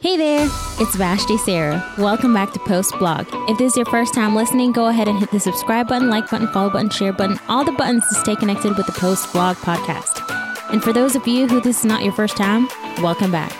Hey there, it's Vashti Sarah. Welcome back to Post Blog. If this is your first time listening, go ahead and hit the subscribe button, like button, follow button, share button, all the buttons to stay connected with the Post Blog podcast. And for those of you who this is not your first time, welcome back.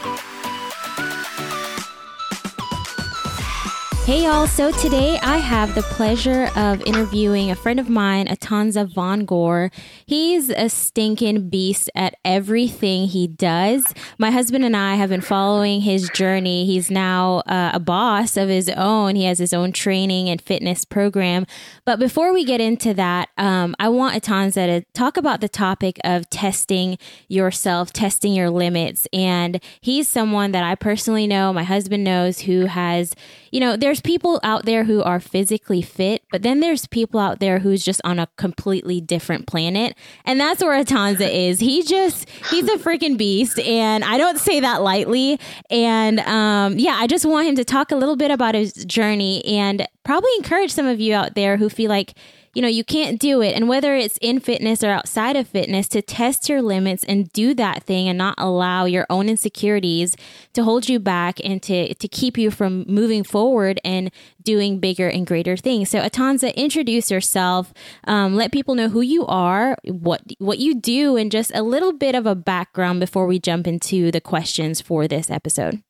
Hey y'all, so today I have the pleasure of interviewing a friend of mine, Atanza Von Gore. He's a stinking beast at everything he does. My husband and I have been following his journey. He's now uh, a boss of his own. He has his own training and fitness program. But before we get into that, um, I want Atanza to talk about the topic of testing yourself, testing your limits. And he's someone that I personally know, my husband knows, who has, you know, there's people out there who are physically fit, but then there's people out there who's just on a completely different planet. And that's where Atanza is. He just, he's a freaking beast. And I don't say that lightly. And um, yeah, I just want him to talk a little bit about his journey and probably encourage some of you out there who feel like, you know, you can't do it. And whether it's in fitness or outside of fitness, to test your limits and do that thing and not allow your own insecurities to hold you back and to, to keep you from moving forward and doing bigger and greater things. So, Atanza, introduce yourself, um, let people know who you are, what what you do, and just a little bit of a background before we jump into the questions for this episode.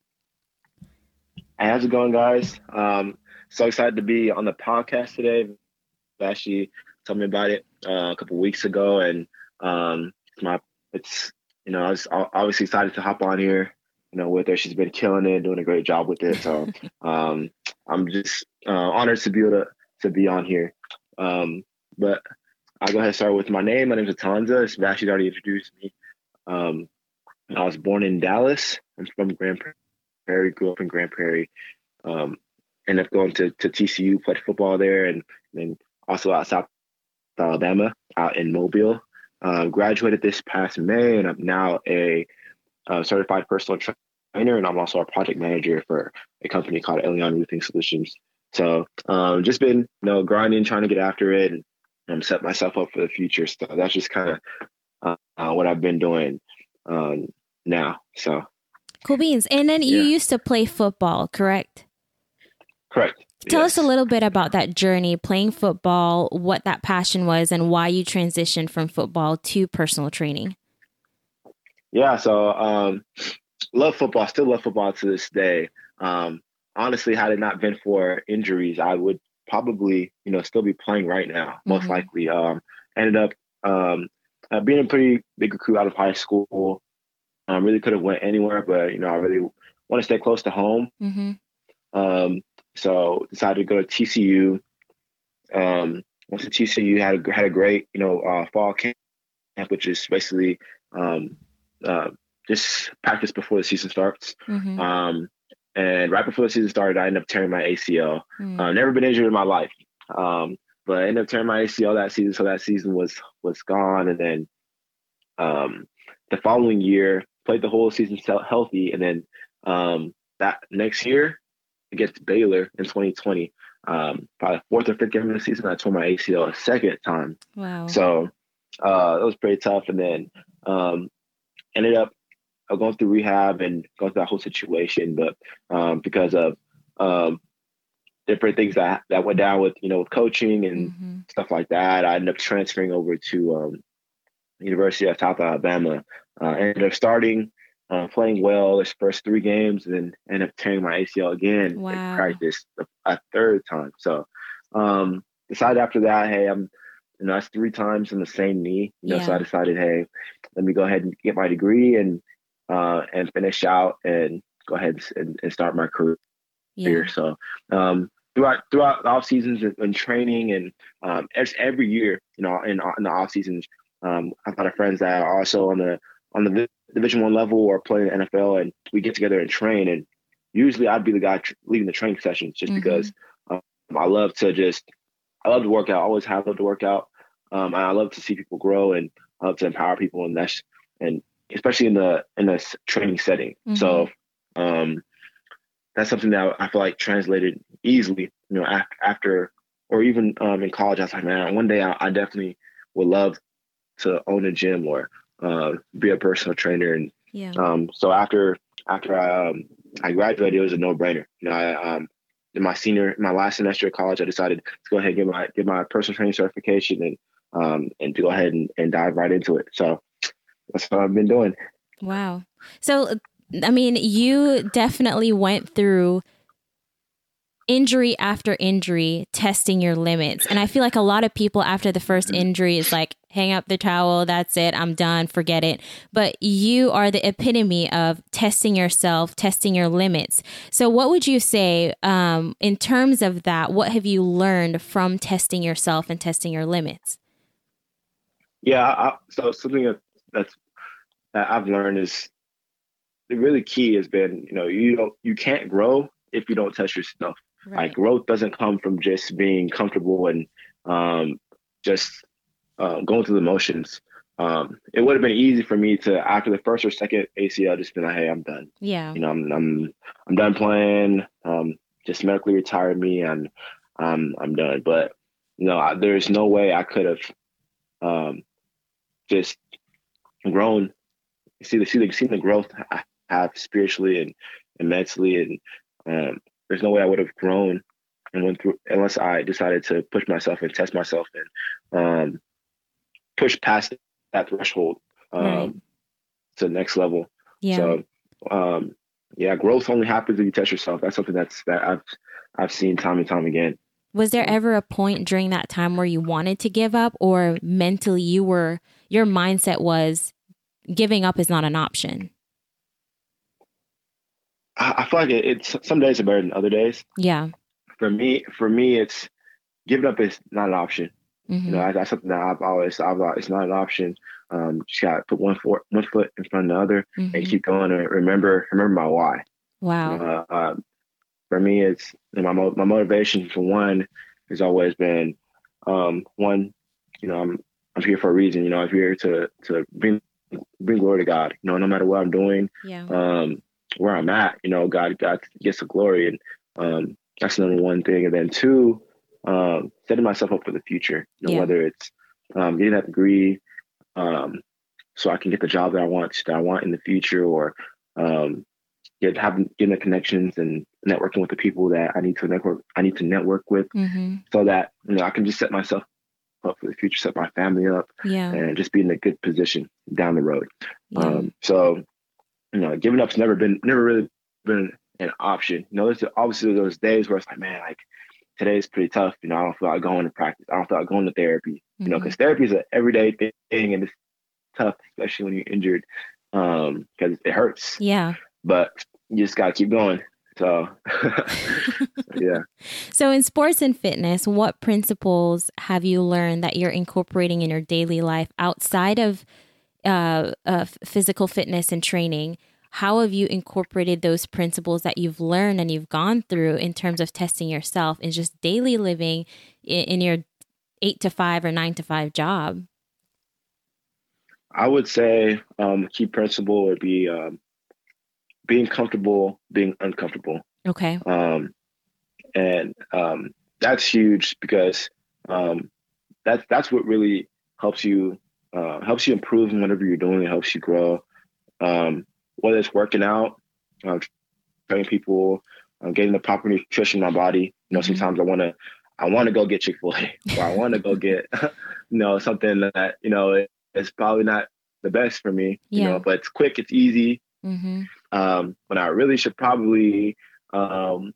Hey, how's it going, guys? Um, so excited to be on the podcast today actually told me about it uh, a couple weeks ago, and um, it's my it's you know I was obviously excited to hop on here. You know, with her, she's been killing it, doing a great job with it. So um, I'm just uh, honored to be able to to be on here. Um, but I'll go ahead and start with my name. My name is Atanza. Sebastian already introduced me. Um, I was born in Dallas. I'm from Grand Prairie. Grew up in Grand Prairie. Um, ended up going to, to TCU, played football there, and then also out South Alabama, out in Mobile. Um, graduated this past May, and I'm now a uh, certified personal trainer, and I'm also a project manager for a company called Elion Roofing Solutions. So um, just been you know grinding, trying to get after it, and um, set myself up for the future. So that's just kind of uh, uh, what I've been doing um, now. So cool beans. And then you yeah. used to play football, correct? Correct. Tell yes. us a little bit about that journey, playing football, what that passion was, and why you transitioned from football to personal training. Yeah, so um, love football. Still love football to this day. Um, honestly, had it not been for injuries, I would probably, you know, still be playing right now. Most mm-hmm. likely. Um, ended up um, uh, being a pretty big recruit out of high school. Um, really could have went anywhere, but you know, I really want to stay close to home. Mm-hmm. Um, so decided to go to TCU. Um, went to TCU, had a, had a great, you know, uh, fall camp, which is basically um, uh, just practice before the season starts. Mm-hmm. Um, and right before the season started, I ended up tearing my ACL. Mm. Uh, never been injured in my life, um, but I ended up tearing my ACL that season. So that season was was gone, and then um, the following year played the whole season healthy, and then um, that next year against Baylor in 2020. Um, probably fourth or fifth game of the season, I tore my ACL a second time. Wow. So uh, that was pretty tough. And then um, ended up uh, going through rehab and going through that whole situation. But um, because of um, different things that that went down with you know with coaching and mm-hmm. stuff like that, I ended up transferring over to um, University of South Alabama. Uh, ended up starting uh, playing well his first three games, and then end up tearing my ACL again wow. in practice a third time. So um, decided after that, hey, I'm you know that's three times in the same knee. You know, yeah. so I decided, hey, let me go ahead and get my degree and uh, and finish out and go ahead and, and start my career. Yeah. So um, throughout throughout the off seasons and, training and um, every year, you know, in, in the off seasons, um, I've got friends that are also on the on the Division One level or playing the NFL, and we get together and train. And usually, I'd be the guy tr- leading the training sessions just mm-hmm. because um, I love to just I love to work out. I always have loved to work out. Um, I love to see people grow, and I love to empower people, and that's and especially in the in the training setting. Mm-hmm. So um, that's something that I feel like translated easily. You know, after, after or even um, in college, I was like, man, one day I, I definitely would love to own a gym or uh, be a personal trainer. And yeah. um, so after after I um, I graduated, it was a no brainer. You know, I, um, in my senior, my last semester of college, I decided to go ahead and get my get my personal training certification and um, and to go ahead and, and dive right into it. So that's what I've been doing. Wow. So, I mean, you definitely went through injury after injury testing your limits. And I feel like a lot of people after the first injury is like, hang up the towel, that's it, I'm done, forget it. But you are the epitome of testing yourself, testing your limits. So, what would you say um, in terms of that? What have you learned from testing yourself and testing your limits? Yeah, I, so something that, that's that I've learned is the really key has been, you know, you don't you can't grow if you don't test yourself. Right. Like growth doesn't come from just being comfortable and um, just uh, going through the motions. Um, it would have been easy for me to after the first or second ACL just be like, hey, I'm done. Yeah. You know, I'm I'm I'm done playing. Um, just medically retired me and um, I'm done. But you know, I, there's no way I could have um, just grown. See the see the see the growth I have spiritually and, and mentally, and um, there's no way I would have grown and went through unless I decided to push myself and test myself and um, push past that threshold um, right. to the next level. Yeah. So, um, yeah, growth only happens if you test yourself. That's something that's that I've I've seen time and time again. Was there ever a point during that time where you wanted to give up, or mentally you were your mindset was giving up is not an option? I, feel like it, it's some days are better than other days. Yeah. For me, for me, it's giving up is not an option. Mm-hmm. You know, that's something that I've always, I've, it's not an option. Um, just got to put one foot, one foot in front of the other mm-hmm. and keep going and remember, remember my why. Wow. Uh, um, for me, it's my my motivation for one has always been um, one. You know, I'm I'm here for a reason. You know, I'm here to to bring bring glory to God. You know, no matter what I'm doing, yeah. um, where I'm at, you know, God God gets the glory, and um, that's number one thing. And then two, um, setting myself up for the future. You know, yeah. whether it's um, getting that degree, um, so I can get the job that I want that I want in the future, or um, get having getting the connections and networking with the people that I need to network I need to network with mm-hmm. so that you know I can just set myself up for the future, set my family up, yeah. and just be in a good position down the road. Yeah. Um, so you know, giving up's never been never really been an option. You know, there's obviously those days where it's like, man, like today's pretty tough. You know, I don't feel like going to practice. I don't feel like going to therapy. Mm-hmm. You know, because mm-hmm. therapy is an everyday thing and it's tough, especially when you're injured, because um, it hurts. Yeah. But you just gotta keep going. So, yeah. So, in sports and fitness, what principles have you learned that you're incorporating in your daily life outside of uh, uh, physical fitness and training? How have you incorporated those principles that you've learned and you've gone through in terms of testing yourself in just daily living in, in your eight to five or nine to five job? I would say um, key principle would be um, being comfortable being uncomfortable. Okay. Um, and um, that's huge because um, that's that's what really helps you uh, helps you improve in whatever you're doing. It helps you grow. Um, whether it's working out, uh, training people, uh, getting the proper nutrition in my body. You know, mm-hmm. sometimes I want to I want to go get Chick Fil A, or I want to go get you know something that you know it's probably not the best for me. Yeah. You know, but it's quick, it's easy. Mm-hmm. Um, when I really should probably um,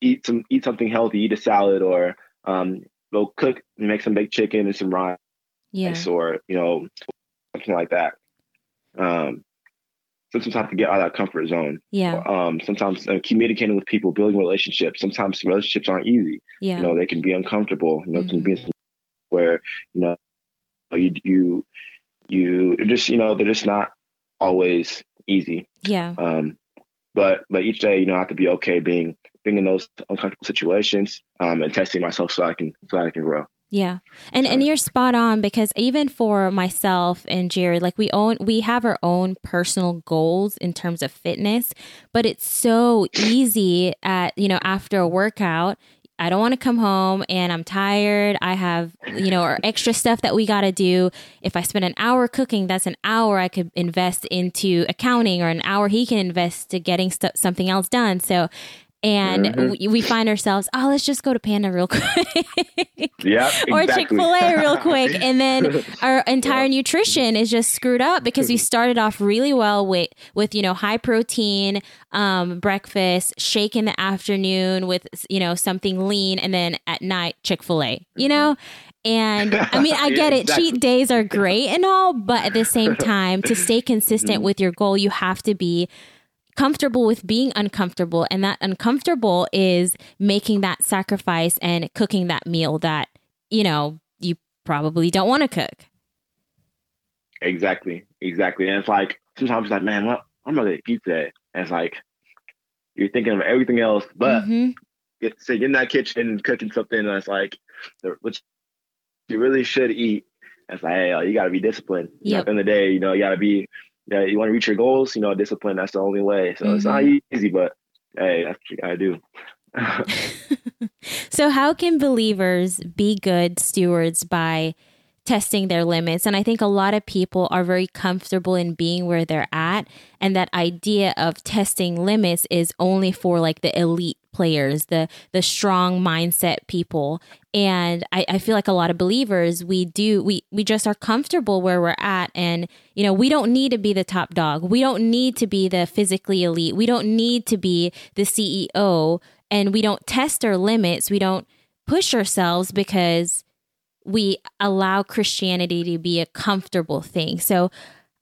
eat some eat something healthy, eat a salad, or um, go cook make some baked chicken and some rice, yeah. or you know something like that. Um, sometimes I have to get out of that comfort zone. Yeah. Um, sometimes uh, communicating with people, building relationships. Sometimes relationships aren't easy. Yeah. You know, they can be uncomfortable. You know, mm-hmm. can be mm-hmm. where you know you you you just you know they're just not always easy. Yeah. Um, but but each day, you know, I have to be okay being being in those uncomfortable situations um, and testing myself so I can so I can grow. Yeah. And and you're spot on because even for myself and Jared, like we own we have our own personal goals in terms of fitness, but it's so easy at, you know, after a workout, I don't want to come home and I'm tired. I have, you know, or extra stuff that we got to do. If I spend an hour cooking, that's an hour I could invest into accounting or an hour he can invest to getting st- something else done. So and mm-hmm. we, we, find ourselves, oh, let's just go to Panda real quick. yeah. or Chick fil A real quick. And then our entire yeah. nutrition is just screwed up because we started off really well with, with you know, high protein um, breakfast, shake in the afternoon with, you know, something lean, and then at night, Chick fil A, you know? And I mean, I get it. Exactly. Cheat days are great and all, but at the same time, to stay consistent mm-hmm. with your goal, you have to be comfortable with being uncomfortable. And that uncomfortable is making that sacrifice and cooking that meal that, you know, you probably don't want to cook. Exactly. Exactly. And it's like, sometimes it's like, man, what? I'm not going to eat today. And it's like, you're thinking of everything else, but mm-hmm. get, so in that kitchen cooking something that's like, which you really should eat. And it's like, hey, you got to be disciplined. Yep. At the end of the day, you know, you got to be yeah, you want to reach your goals, you know, discipline, that's the only way. So mm-hmm. it's not mm-hmm. easy, but hey, that's what you do. so how can believers be good stewards by testing their limits and i think a lot of people are very comfortable in being where they're at and that idea of testing limits is only for like the elite players, the the strong mindset people. And I, I feel like a lot of believers, we do we we just are comfortable where we're at and you know, we don't need to be the top dog. We don't need to be the physically elite. We don't need to be the CEO and we don't test our limits. We don't push ourselves because we allow Christianity to be a comfortable thing. So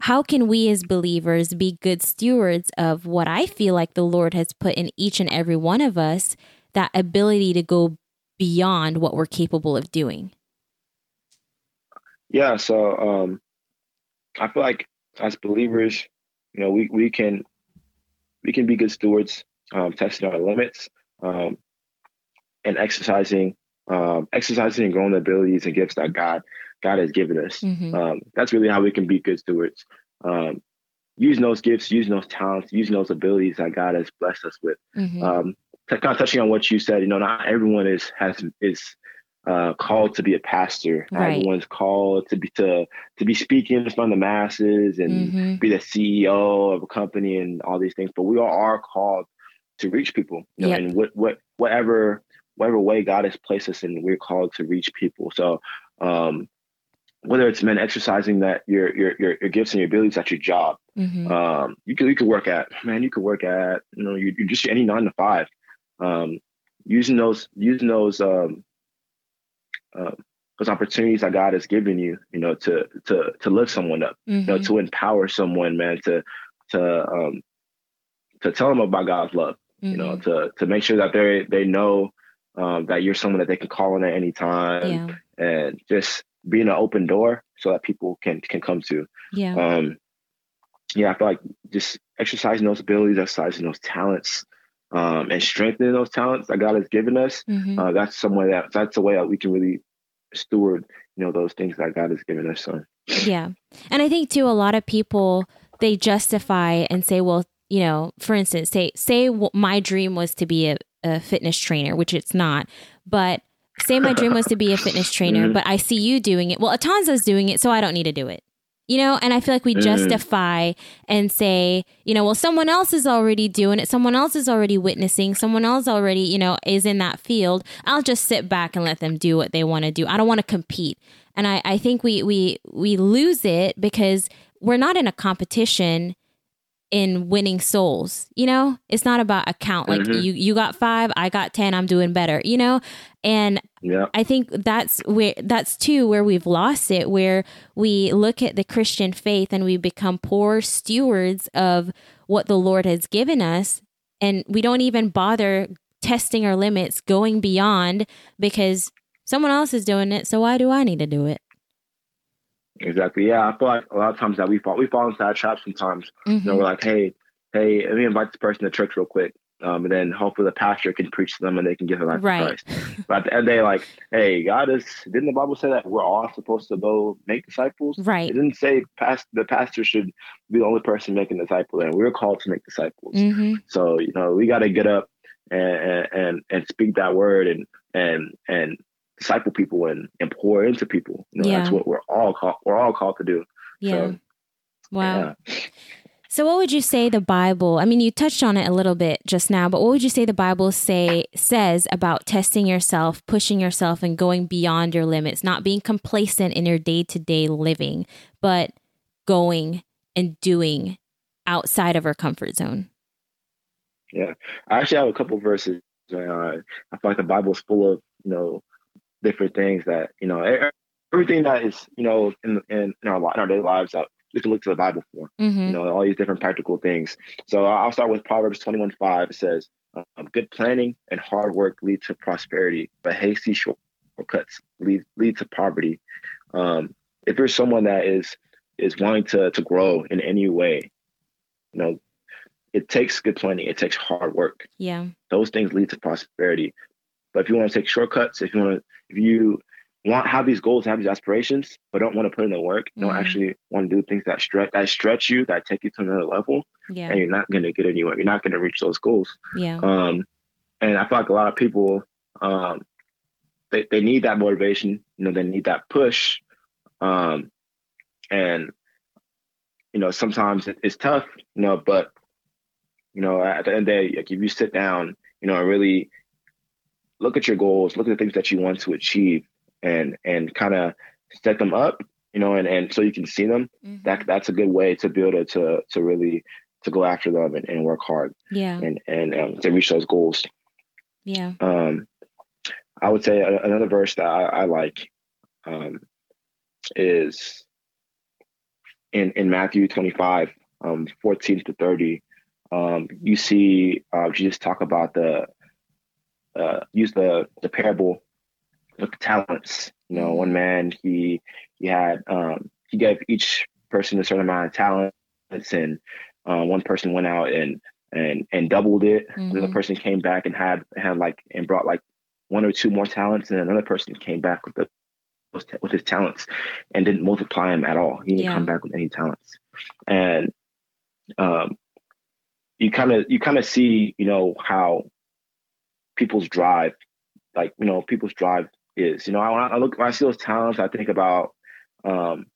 how can we as believers be good stewards of what I feel like the Lord has put in each and every one of us, that ability to go beyond what we're capable of doing? Yeah, so um, I feel like as believers, you know, we, we can we can be good stewards, um, testing our limits, um, and exercising um, exercising and growing the abilities and gifts that God God has given us. Mm-hmm. Um, that's really how we can be good stewards. Um, using those gifts, using those talents, using those abilities that God has blessed us with. Mm-hmm. Um, kind of touching on what you said, you know, not everyone is has is uh, called to be a pastor. Right. Everyone's called to be to to be speaking in front of the masses and mm-hmm. be the CEO of a company and all these things. But we all are called to reach people, you know, yep. and what what whatever whatever way God has placed us in, we're called to reach people. So um, whether it's men exercising that your your your, your gifts and your abilities at your job. Mm-hmm. Um, you could you could work at man, you could work at you know you, you just any nine to five. Um, using those using those um, uh, those opportunities that God has given you, you know, to to to lift someone up, mm-hmm. you know, mm-hmm. to empower someone, man, to to um, to tell them about God's love, mm-hmm. you know, mm-hmm. to to make sure that they they know um, that you're someone that they can call on at any time, yeah. and just being an open door so that people can can come to. Yeah. Um, yeah, I feel like just exercising those abilities, exercising those talents, um, and strengthening those talents that God has given us. Mm-hmm. Uh, that's some way that that's a way that we can really steward, you know, those things that God has given us. So. Yeah, and I think too, a lot of people they justify and say, well, you know, for instance, say say my dream was to be a, a fitness trainer, which it's not, but say my dream was to be a fitness trainer, mm-hmm. but I see you doing it. Well, Atanza's doing it, so I don't need to do it. You know, and I feel like we mm-hmm. justify and say, you know, well, someone else is already doing it. Someone else is already witnessing. Someone else already, you know, is in that field. I'll just sit back and let them do what they want to do. I don't want to compete. And I, I think we we we lose it because we're not in a competition in winning souls you know it's not about a count like mm-hmm. you you got five i got ten i'm doing better you know and yeah. i think that's where that's too where we've lost it where we look at the christian faith and we become poor stewards of what the lord has given us and we don't even bother testing our limits going beyond because someone else is doing it so why do i need to do it Exactly. Yeah, I feel like a lot of times that we fall we fall into that trap sometimes. Mm-hmm. You know, we're like, hey, hey, let me invite this person to church real quick. Um, and then hopefully the pastor can preach to them and they can give their life right. to Christ. But at the end they like, hey, God is didn't the Bible say that we're all supposed to go make disciples? Right. It didn't say past the pastor should be the only person making disciples, and we're called to make disciples. Mm-hmm. So, you know, we gotta get up and and and speak that word and and and disciple people and, and pour into people. You know, yeah. that's what we're all called we're all called to do. Yeah. So, wow. Yeah. So what would you say the Bible, I mean you touched on it a little bit just now, but what would you say the Bible say says about testing yourself, pushing yourself and going beyond your limits, not being complacent in your day-to-day living, but going and doing outside of our comfort zone? Yeah. I actually have a couple verses. Uh, I feel like the Bible is full of, you know, different things that, you know, everything that is, you know, in, in, in our, in our daily lives that you can look to the Bible for. Mm-hmm. You know, all these different practical things. So I'll start with Proverbs 21 5. It says, um, Good planning and hard work lead to prosperity, but hasty shortcuts lead, lead to poverty. Um, if you're someone that is is wanting to, to grow in any way, you know, it takes good planning, it takes hard work. Yeah. Those things lead to prosperity. But if you want to take shortcuts, if you want to, if you want have these goals, have these aspirations, but don't want to put in the work, mm-hmm. don't actually want to do things that stretch that stretch you, that take you to another level, yeah. and you're not going to get anywhere. You're not going to reach those goals. Yeah. Um, and I feel like a lot of people, um, they they need that motivation. You know, they need that push. Um, and you know, sometimes it's tough. You know, but you know, at the end of the day, like if you sit down, you know, and really look at your goals, look at the things that you want to achieve, and and kind of set them up, you know, and, and so you can see them. Mm-hmm. That that's a good way to build it to to really to go after them and, and work hard. Yeah. And and um, to reach those goals. Yeah. Um, I would say another verse that I, I like um, is in in Matthew 25, um, 14 to 30. Um, you see uh, Jesus talk about the uh, use the the parable with the talents. You know, one man he he had um, he gave each person a certain amount of talents, and uh, one person went out and and and doubled it. Mm-hmm. Another person came back and had had like and brought like one or two more talents, and another person came back with the with his talents and didn't multiply them at all. He didn't yeah. come back with any talents, and um, you kind of you kind of see you know how people's drive, like you know people's drive is. You know, I, I look, when I see those talents, I think about, um,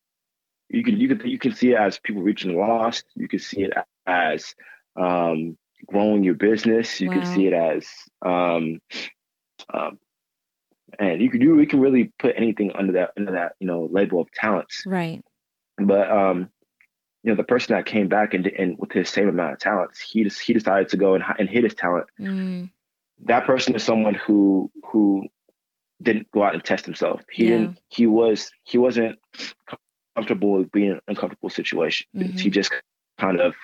you can you can you can see it as people reaching lost. You can see it as um, growing your business. You wow. can see it as um, um, and you can do we can really put anything under that under that you know label of talents. Right. But um, you know, the person that came back and, and with his same amount of talents, he just he decided to go and, and hit his talent. Mm. That person is someone who who didn't go out and test himself. He yeah. didn't. He was. He wasn't comfortable with being in uncomfortable situations. Mm-hmm. He just kind of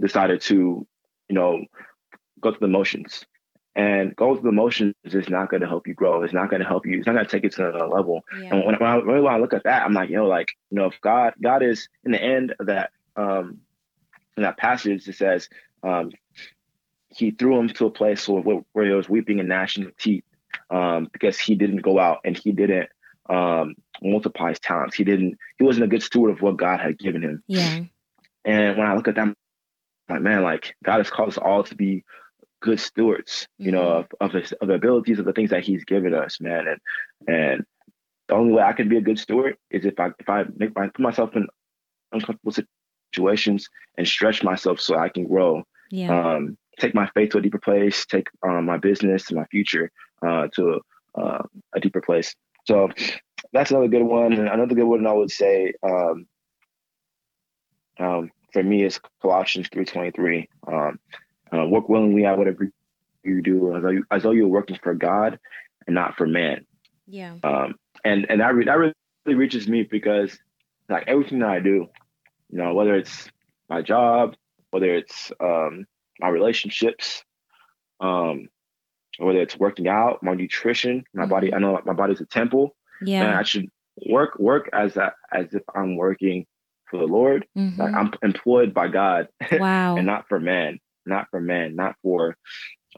decided to, you know, go through the motions. And go through the motions is not going to help you grow. It's not going to help you. It's not going to take you to another level. Yeah. And when, when I really when I look at that, I'm like, you know, like you know, if God, God is in the end of that, um, in that passage, it says, um, He threw him to a place where, where he was weeping and gnashing of teeth um, because he didn't go out and he didn't um, multiply his talents. He didn't. He wasn't a good steward of what God had given him. Yeah. And when I look at that, I'm like man, like God has called us all to be good stewards, you mm-hmm. know, of of the, of the abilities of the things that He's given us, man. And and the only way I can be a good steward is if I if I make my put myself in uncomfortable situations and stretch myself so I can grow. Yeah. Um, take my faith to a deeper place, take um, my business and my future uh, to uh, a deeper place. So that's another good one. And another good one I would say um, um, for me is Colossians three twenty three. Um, uh, work willingly at whatever you do, as though, you, as though you're working for God and not for man. Yeah. Um, and and that re- that really reaches me because like everything that I do, you know, whether it's my job, whether it's um, my relationships, um, whether it's working out, my nutrition, my mm-hmm. body. I know my body's a temple. Yeah, and I should work work as a, as if I'm working for the Lord. Mm-hmm. Like I'm employed by God. Wow, and not for man, not for man, not for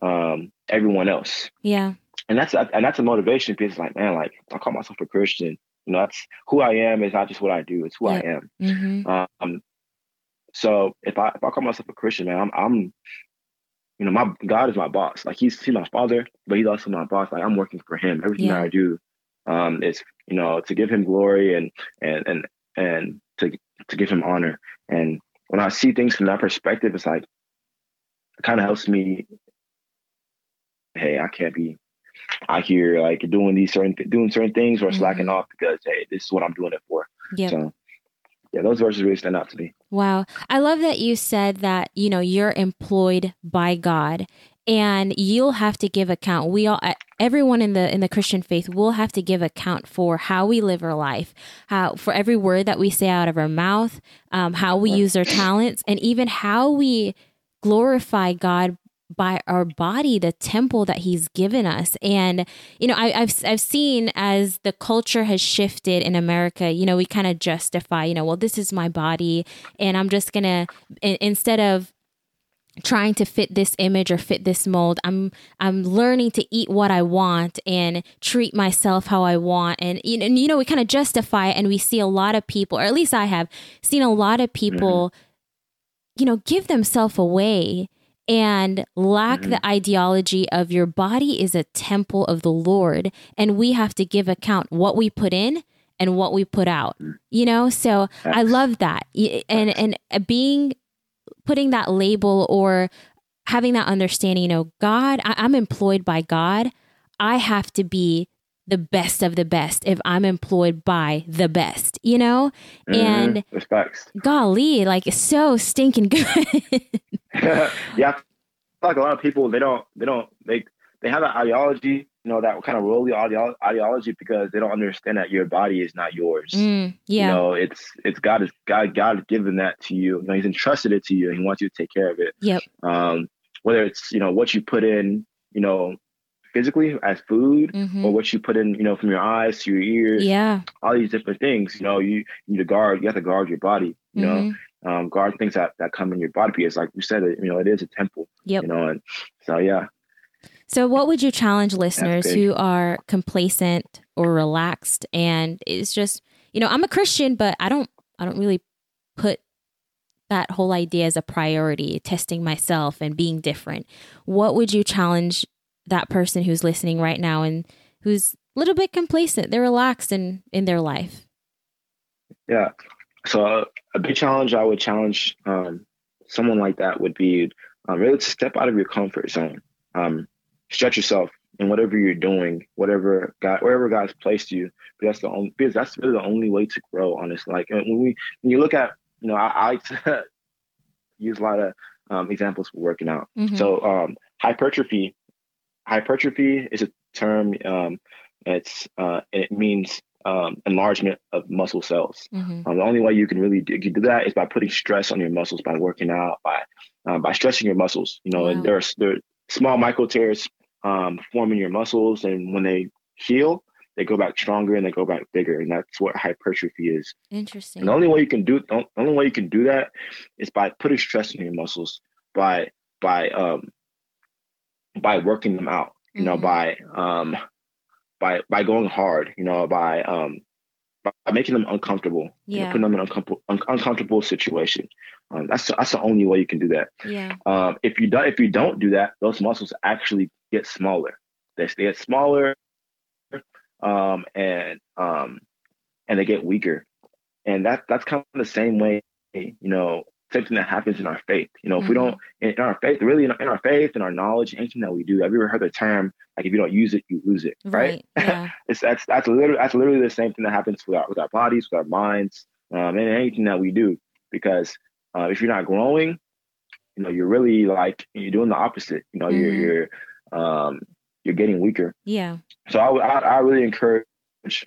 um, everyone else. Yeah, and that's a, and that's a motivation because like man, like I call myself a Christian. You know, that's who I am. Is not just what I do. It's who I am. Mm-hmm. Um, so if I if I call myself a Christian, man, I'm I'm you know, my God is my boss. Like he's he's my father, but he's also my boss. Like I'm working for him. Everything yeah. that I do, um, is you know to give him glory and and and and to to give him honor. And when I see things from that perspective, it's like it kind of helps me. Hey, I can't be out here like doing these certain doing certain things or mm-hmm. slacking off because hey, this is what I'm doing it for. Yeah. So yeah, those verses really stand out to me. Wow. I love that you said that, you know, you're employed by God and you'll have to give account. We all everyone in the in the Christian faith will have to give account for how we live our life, how for every word that we say out of our mouth, um, how we use our talents, and even how we glorify God by our body, the temple that He's given us. And you know, I, have I've seen as the culture has shifted in America. You know, we kind of justify, you know, well, this is my body, and I'm just gonna instead of trying to fit this image or fit this mold i'm i'm learning to eat what i want and treat myself how i want and you know, you know we kind of justify it and we see a lot of people or at least i have seen a lot of people mm-hmm. you know give themselves away and lack mm-hmm. the ideology of your body is a temple of the Lord and we have to give account what we put in and what we put out. Mm. You know, so That's, I love that. And and uh, being putting that label or having that understanding, you know, God, I, I'm employed by God. I have to be the best of the best if I'm employed by the best, you know? Mm-hmm. And respects. Golly, like it's so stinking good. yeah. like a lot of people they don't they don't they they have that ideology, you know, that kind of worldly ideology because they don't understand that your body is not yours. Mm, yeah. You know, it's it's God is God God has given that to you. You know, he's entrusted it to you and he wants you to take care of it. Yep. Um, whether it's, you know, what you put in, you know, physically as food mm-hmm. or what you put in, you know, from your eyes to your ears. Yeah. All these different things. You know, you, you need to guard, you have to guard your body, you mm-hmm. know, um, guard things that, that come in your body because like you said, it, you know, it is a temple. Yep. You know, and so yeah. So what would you challenge listeners who are complacent or relaxed and it's just, you know, I'm a Christian, but I don't I don't really put that whole idea as a priority, testing myself and being different. What would you challenge that person who's listening right now and who's a little bit complacent. They're relaxed in in their life. Yeah. So a big challenge I would challenge um, someone like that would be um, really to step out of your comfort zone. Um, stretch yourself in whatever you're doing, whatever God, wherever God's placed you. But that's the only because that's really the only way to grow. Honestly, like when we when you look at you know I, I like to use a lot of um, examples for working out. Mm-hmm. So um, hypertrophy hypertrophy is a term. Um, it's uh, it means um, enlargement of muscle cells. Mm-hmm. Um, the only way you can really do, do, that is by putting stress on your muscles, by working out, by um, by stressing your muscles. You know, wow. and there's there are small micro tears um, forming your muscles, and when they heal, they go back stronger and they go back bigger, and that's what hypertrophy is. Interesting. And the only way you can do the only way you can do that is by putting stress on your muscles, by by um, by working them out, you know, mm-hmm. by um by by going hard, you know, by um by making them uncomfortable, yeah. You know, putting them in an uncomfortable un- uncomfortable situation. Um, that's that's the only way you can do that. Yeah. Um, if you don't if you don't do that, those muscles actually get smaller. They, they get smaller, um, and um, and they get weaker, and that that's kind of the same way, you know, same thing that happens in our faith. You know, mm-hmm. if we don't mm-hmm. in, in, our faith, really in, in our faith and our knowledge, anything that we do, have you ever heard the term like if you don't use it, you lose it, right? right. Yeah. it's that's that's literally that's literally the same thing that happens with our with our bodies, with our minds, um, and anything that we do. Because uh, if you're not growing, you know, you're really like you're doing the opposite. You know, mm-hmm. you're you're um, you're getting weaker. Yeah. So I I, I really encourage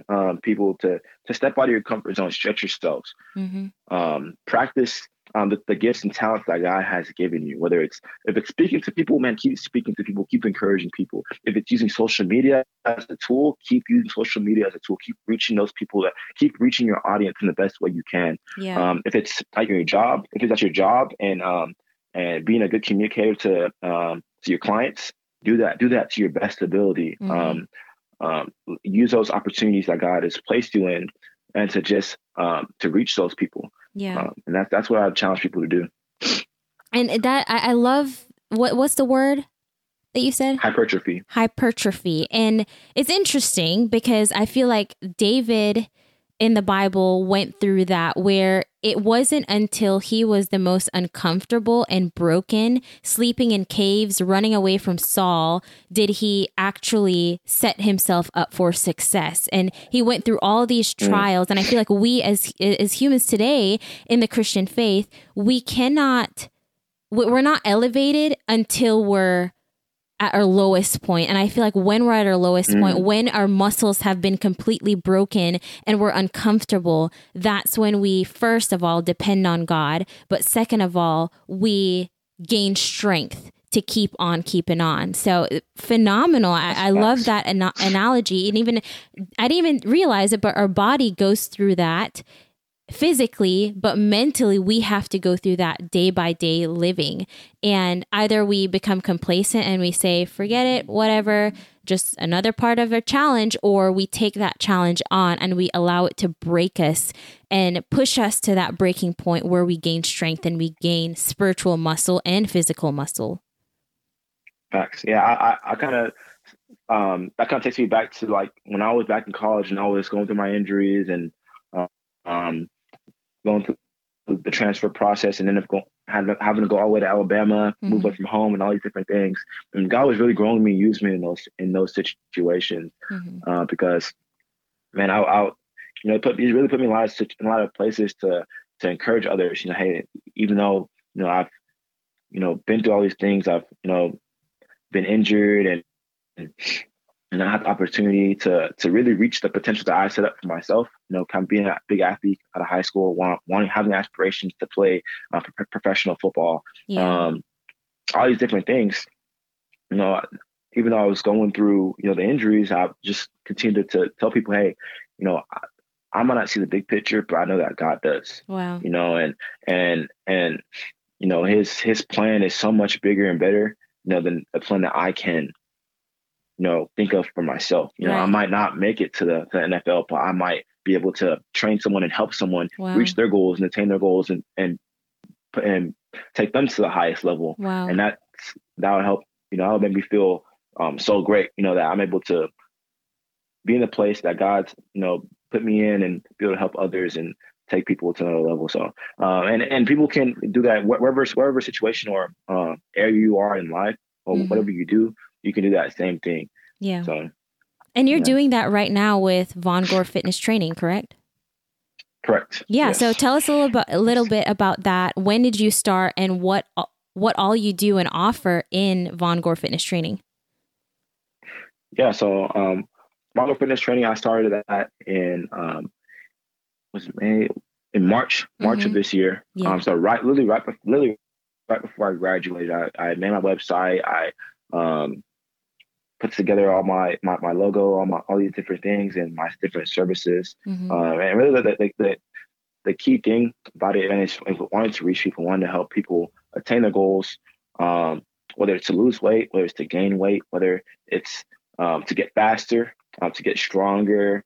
um, people to to step out of your comfort zone, stretch yourselves, mm-hmm. um, practice um, the, the, gifts and talents that God has given you. Whether it's if it's speaking to people, man, keep speaking to people, keep encouraging people. If it's using social media as a tool, keep using social media as a tool. Keep reaching those people that keep reaching your audience in the best way you can. Yeah. Um, if it's at your job, if it's at your job, and um, and being a good communicator to um, to your clients, do that. Do that to your best ability. Mm-hmm. Um, um, use those opportunities that God has placed you in, and to just um, to reach those people. Yeah. Um, and that's that's what I challenge people to do. And that I, I love what what's the word that you said? Hypertrophy. Hypertrophy. And it's interesting because I feel like David in the Bible went through that where it wasn't until he was the most uncomfortable and broken, sleeping in caves, running away from Saul, did he actually set himself up for success. And he went through all these mm. trials. And I feel like we as as humans today in the Christian faith, we cannot we're not elevated until we're at our lowest point. And I feel like when we're at our lowest mm. point, when our muscles have been completely broken and we're uncomfortable, that's when we, first of all, depend on God. But second of all, we gain strength to keep on keeping on. So phenomenal. I, I love that an- analogy. And even, I didn't even realize it, but our body goes through that physically, but mentally, we have to go through that day by day living. And either we become complacent and we say, forget it, whatever, just another part of a challenge, or we take that challenge on and we allow it to break us and push us to that breaking point where we gain strength and we gain spiritual muscle and physical muscle. Facts. Yeah, I, I, I kind of um, that kind of takes me back to like when I was back in college and I was going through my injuries and um, going through the transfer process and then going, having to go all the way to Alabama, mm-hmm. move away from home, and all these different things. And God was really growing me, using me in those in those situations mm-hmm. uh, because, man, I, I, you know, put he really put me in a lot of in a lot of places to to encourage others. You know, hey, even though you know I've you know been through all these things, I've you know been injured and, and and I had the opportunity to to really reach the potential that I set up for myself. You know, kind of being a big athlete out of high school, want, wanting having aspirations to play uh, professional football, yeah. um, all these different things. You know, even though I was going through you know the injuries, I just continued to tell people, hey, you know, I, I might not see the big picture, but I know that God does. Wow. You know, and and and you know his his plan is so much bigger and better, you know, than the plan that I can you know, think of for myself. You know, right. I might not make it to the, the, NFL, but I might be able to train someone and help someone wow. reach their goals and attain their goals and and and take them to the highest level. Wow. And that that would help. You know, that would make me feel um, so great. You know, that I'm able to be in the place that God's you know put me in and be able to help others and take people to another level. So, uh, and and people can do that wherever wherever situation or uh, area you are in life or mm-hmm. whatever you do you can do that same thing. Yeah. So, and you're yeah. doing that right now with Von Gore Fitness Training, correct? Correct. Yeah. Yes. So tell us a little bit, a little bit about that. When did you start, and what what all you do and offer in Von Gore Fitness Training? Yeah. So um, Von Gore Fitness Training, I started that in um, was May in March March mm-hmm. of this year. Yeah. Um, so right, literally right, literally right before I graduated, I, I made my website. I um, puts together all my, my, my logo, all my all these different things and my different services. Mm-hmm. Uh, and really the, the, the, the key thing about it and is wanting to reach people, wanting to help people attain their goals, um, whether it's to lose weight, whether it's to gain weight, whether it's um, to get faster, um, to get stronger.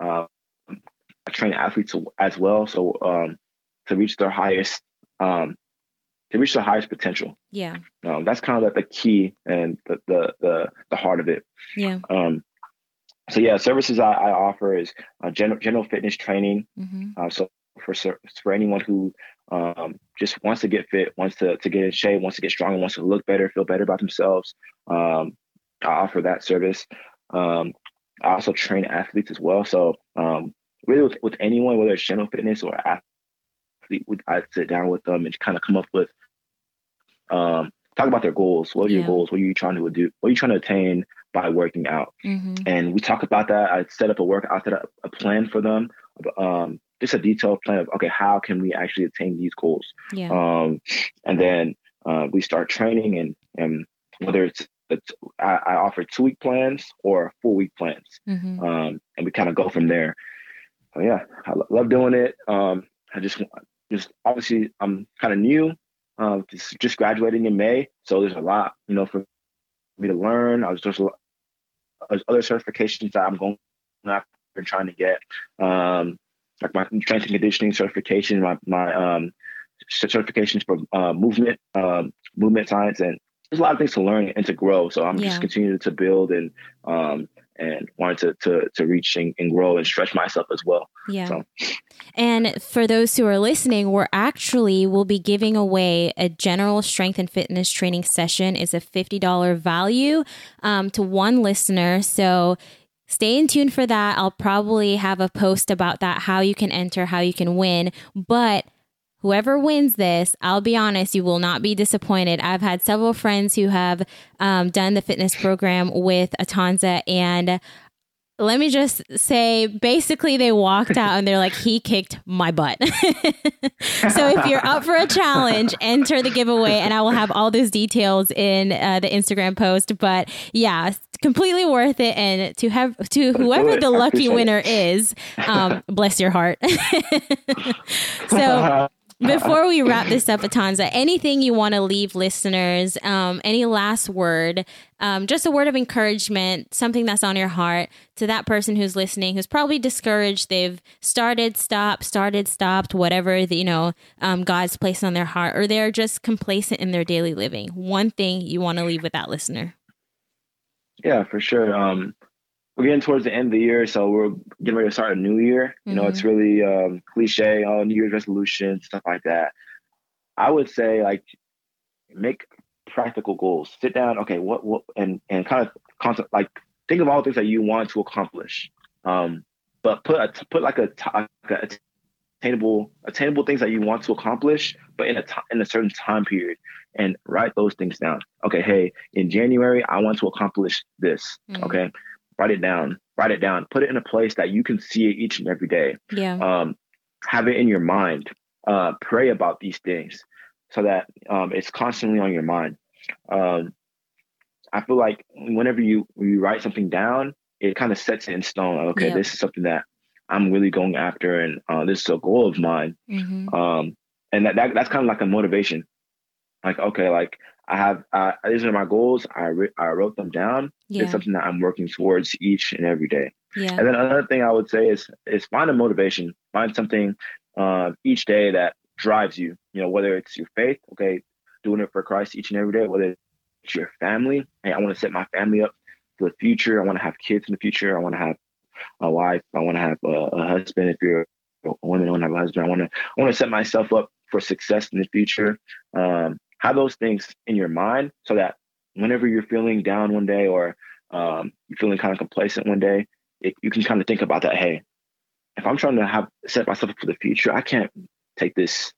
Uh, I train athletes as well, so um, to reach their highest um, to reach the highest potential. Yeah. Um, that's kind of like the key and the, the, the, the heart of it. Yeah. Um, so yeah, services I, I offer is uh, general, general fitness training. Mm-hmm. Uh, so for, for anyone who um, just wants to get fit, wants to, to get in shape, wants to get stronger, wants to look better, feel better about themselves. Um, I offer that service. Um, I also train athletes as well. So um, really with, with anyone, whether it's general fitness or athlete, I sit down with them and kind of come up with um, talk about their goals. What are yeah. your goals? What are you trying to do? What are you trying to attain by working out? Mm-hmm. And we talk about that. I set up a work. I set up a plan for them. Um, just a detailed plan of okay, how can we actually attain these goals? Yeah. Um, and then uh, we start training, and and whether it's, it's I, I, offer two week plans or four week plans, mm-hmm. um, and we kind of go from there. So yeah, I love doing it. Um, I just just obviously I'm kind of new um, just, just graduating in May, so there's a lot, you know, for me to learn. I was just there's other certifications that I'm going after trying to get, um, like my strength and conditioning certification, my my um, certifications for uh, movement, um, movement science, and there's a lot of things to learn and to grow. So I'm Yeah. just continuing to build and um and wanted to to to reach and, and grow and stretch myself as well. Yeah. So- And for those who are listening, we're actually will be giving away a general strength and fitness training session. It's a fifty dollar value um, to one listener. So stay in tune for that. I'll probably have a post about that, how you can enter, how you can win. But whoever wins this, I'll be honest, you will not be disappointed. I've had several friends who have um, done the fitness program with Atanza and let me just say basically they walked out and they're like he kicked my butt. So if you're up for a challenge enter the giveaway and i will have all those details in uh, the instagram post. But yeah it's completely worth it and to have to whoever the lucky winner is um, bless your heart. So before we wrap this up, Atanza, anything you want to leave listeners, um, any last word, um, just a word of encouragement, something that's on your heart to that person who's listening, who's probably discouraged. They've started, stopped, started, stopped, whatever the, you know um, God's placed on their heart, or they're just complacent in their daily living. One thing you want to leave with that listener. Yeah, for sure. Um, we're getting towards the end of the year, so we're getting ready to start a new year. You know, it's really um, cliche, all New Year's resolutions, stuff like that. I would say like make practical goals. Sit down, okay, what what and and kind of concept like think of all the things that you want to accomplish. Um, but put a, put like a, t- like a attainable attainable things that you want to accomplish, but in a ti- in a certain time period, and write those things down. Okay, hey, in January I want to accomplish this. Mhm. Okay, write it down. Write it down. Put it in a place that you can see it each and every day. Yeah. Um, have it in your mind. Uh, pray about these things so that um, it's constantly on your mind. Um, I feel like whenever you you write something down, it kind of sets it in stone. Okay, Yeah. this is something that I'm really going after, and uh, this is a goal of mine. hmm Um, and that, that that's kind of like a motivation. Like, okay, like I have uh, these are my goals. I re- I wrote them down. Yeah. It's something that I'm working towards each and every day. Yeah. And then another thing I would say is is find a motivation. Find something uh, each day that drives you. You know, whether it's your faith, okay, doing it for Christ each and every day. Whether it's your family, hey, I want to set my family up for the future. I want to have kids in the future. I want to have a wife. I want to have a, a husband. If you're a woman, I want to have a husband. I want to I want to set myself up for success in the future. Um, have those things in your mind so that whenever you're feeling down one day or um, you're feeling kind of complacent one day, it, you can kind of think about that. Hey, if I'm trying to have set myself up for the future, I can't take this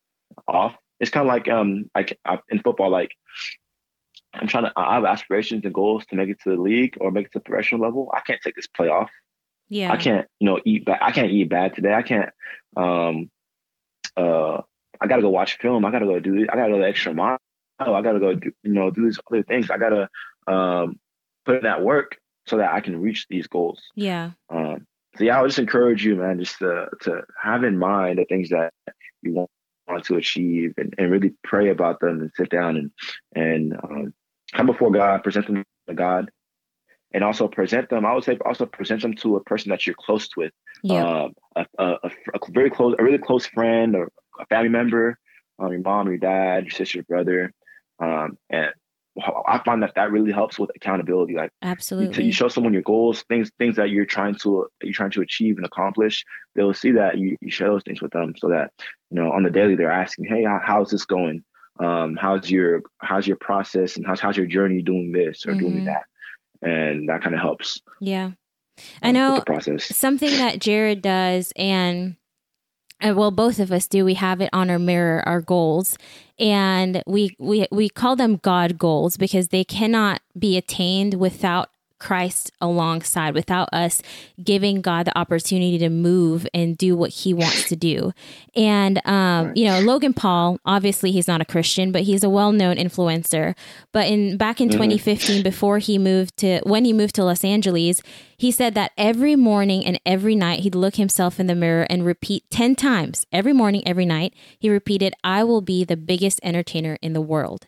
off. It's kind of like um like uh, in football, like I'm trying to I have aspirations and goals to make it to the league or make it to the professional level. I can't take this playoff. Yeah. I can't, you know, eat bad. I can't eat bad today. I can't. Um, uh, I gotta go watch film. I gotta go do. I gotta go the extra mile. I gotta go, do, you know, do these other things. I gotta um, put in that work so that I can reach these goals. Yeah. Um, so yeah, I would just encourage you, man, just to to have in mind the things that you want, want to achieve, and, and really pray about them, and sit down and and um, come before God, present them to God, and also present them. I would say also present them to a person that you're close with, Yeah. um, a, a, a, a very close, a really close friend or a family member, um, your mom, your dad, your sister, your brother, um, and I find that that really helps with accountability. Like you, Absolutely. you show someone your goals, things things that you're trying to you're trying to achieve and accomplish. They'll see that you, you share those things with them, so that you know on the daily they're asking, "Hey, how, how's this going? Um, how's your how's your process and how's how's your journey doing this or Mhm. doing that?" And that kind of helps. yeah. I know process. something that Jared does, and well, both of us do. We have it on our mirror, our goals, and we we we call them God goals because they cannot be attained without Christ alongside, without us giving God the opportunity to move and do what He wants to do. And um, you know, Logan Paul, obviously he's not a Christian, but he's a well-known influencer. But in back in 2015, before he moved to when he moved to Los Angeles, he said that every morning and every night he'd look himself in the mirror and repeat 10 times every morning, every night. He repeated, I will be the biggest entertainer in the world.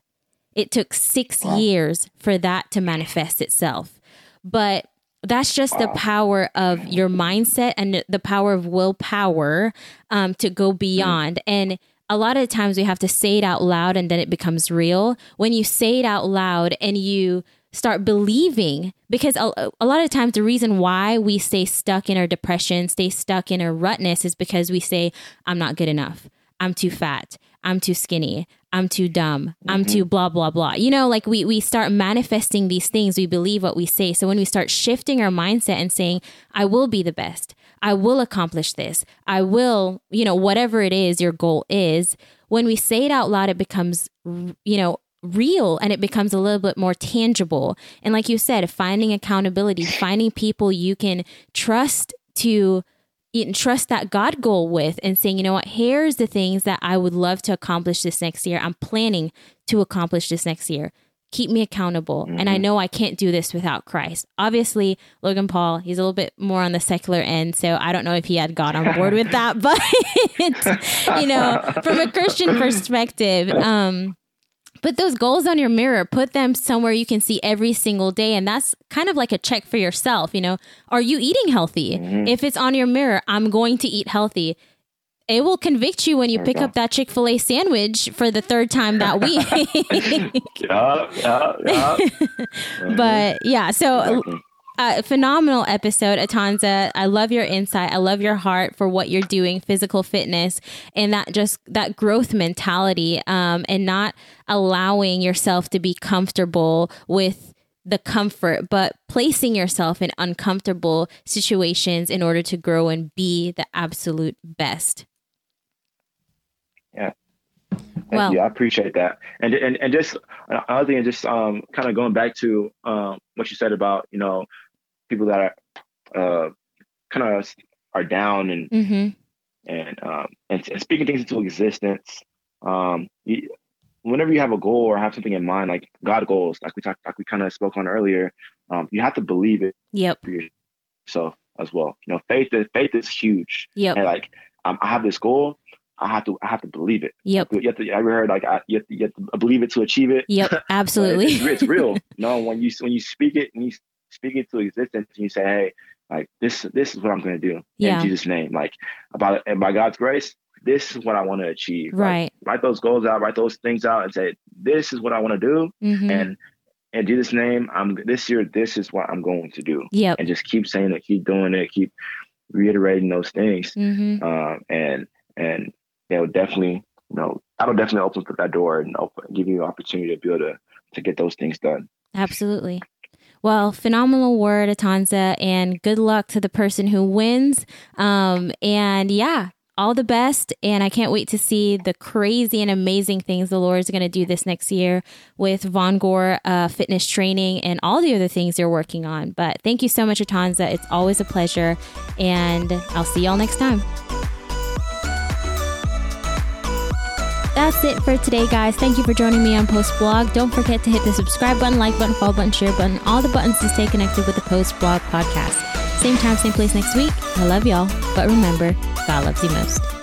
It took six years for that to manifest itself. But that's just the power of your mindset and the power of willpower um, to go beyond. And a lot of times we have to say it out loud and then it becomes real. When you say it out loud and you start believing because a, a, lot of times the reason why we stay stuck in our depression, stay stuck in our rutness is because we say, I'm not good enough. I'm too fat. I'm too skinny. I'm too dumb. Mm-hmm. I'm too blah blah blah. You know, like we we start manifesting these things. We believe what we say. So when we start shifting our mindset and saying, "I will be the best. I will accomplish this. I will, you know, whatever it is your goal is." When we say it out loud, it becomes, you know, real and it becomes a little bit more tangible. And like you said, finding accountability, finding people you can trust to trust that God goal with and saying, you know what, here's the things that I would love to accomplish this next year. I'm planning to accomplish this next year. Keep me accountable. Mm-hmm. And I mm-hmm. know I can't do this without Christ. Obviously, Logan Paul, he's a little bit more on the secular end. So I don't know if he had God on board with that. But, you know, from a Christian perspective, um, put those goals on your mirror put them somewhere you can see every single day and that's kind of like a check for yourself you know are you eating healthy mm-hmm. if it's on your mirror i'm going to eat healthy it will convict you when you pick up that Chick fil A sandwich for the third time that week. yeah, yeah, yeah. but yeah, so exactly uh, phenomenal episode, Atanza. I love your insight. I love your heart for what you're doing, physical fitness, and that just that growth mentality, um, and not allowing yourself to be comfortable with the comfort, but placing yourself in uncomfortable situations in order to grow and be the absolute best. Yeah. Thank well, you. I appreciate that. And and and just another thing, just um, kind of going back to um, what you said about you know people that are uh, kind of are down and mm-hmm. and, um, and, and speaking things into existence. Um, you, whenever you have a goal or have something in mind, like God goals, like we talked, like we kind of spoke on earlier, um, you have to believe it. Yep. For yourself as well. You know, faith is faith is huge. Yep. And like, um, I have this goal. I have to I have to believe it. Yep. You have to. I ever heard like I, you, have to, you have to believe it to achieve it. Yep. Absolutely. it's, it's, real. no, when you when you speak it and you speak it to existence and you say, hey, like this this is what I'm going to do yeah. in Jesus' name. Like about and by God's grace, this is what I want to achieve. Right. Like, write those goals out, write those things out, and say, this is what I want to do. Mm-hmm. And in Jesus' name, I'm this year. This is what I'm going to do. Yep. And just keep saying it, keep doing it, keep reiterating those things. Mm-hmm. Uh, and and will definitely, you know, that'll definitely open up that door and open, give you an opportunity to be able to to get those things done. Absolutely. Well, phenomenal word, Atanza, and good luck to the person who wins. Um, and yeah, all the best. And I can't wait to see the crazy and amazing things the Lord is going to do this next year with Von Gore uh, fitness training and all the other things you're working on. But thank you so much, Atanza. It's always a pleasure. And I'll see y'all next time. That's it for today, guys. Thank you for joining me on Post Blog. Don't forget to hit the subscribe button, like button, follow button, share button, all the buttons to stay connected with the Post Blog podcast. Same time, same place next week. I love y'all, but remember, God loves you most.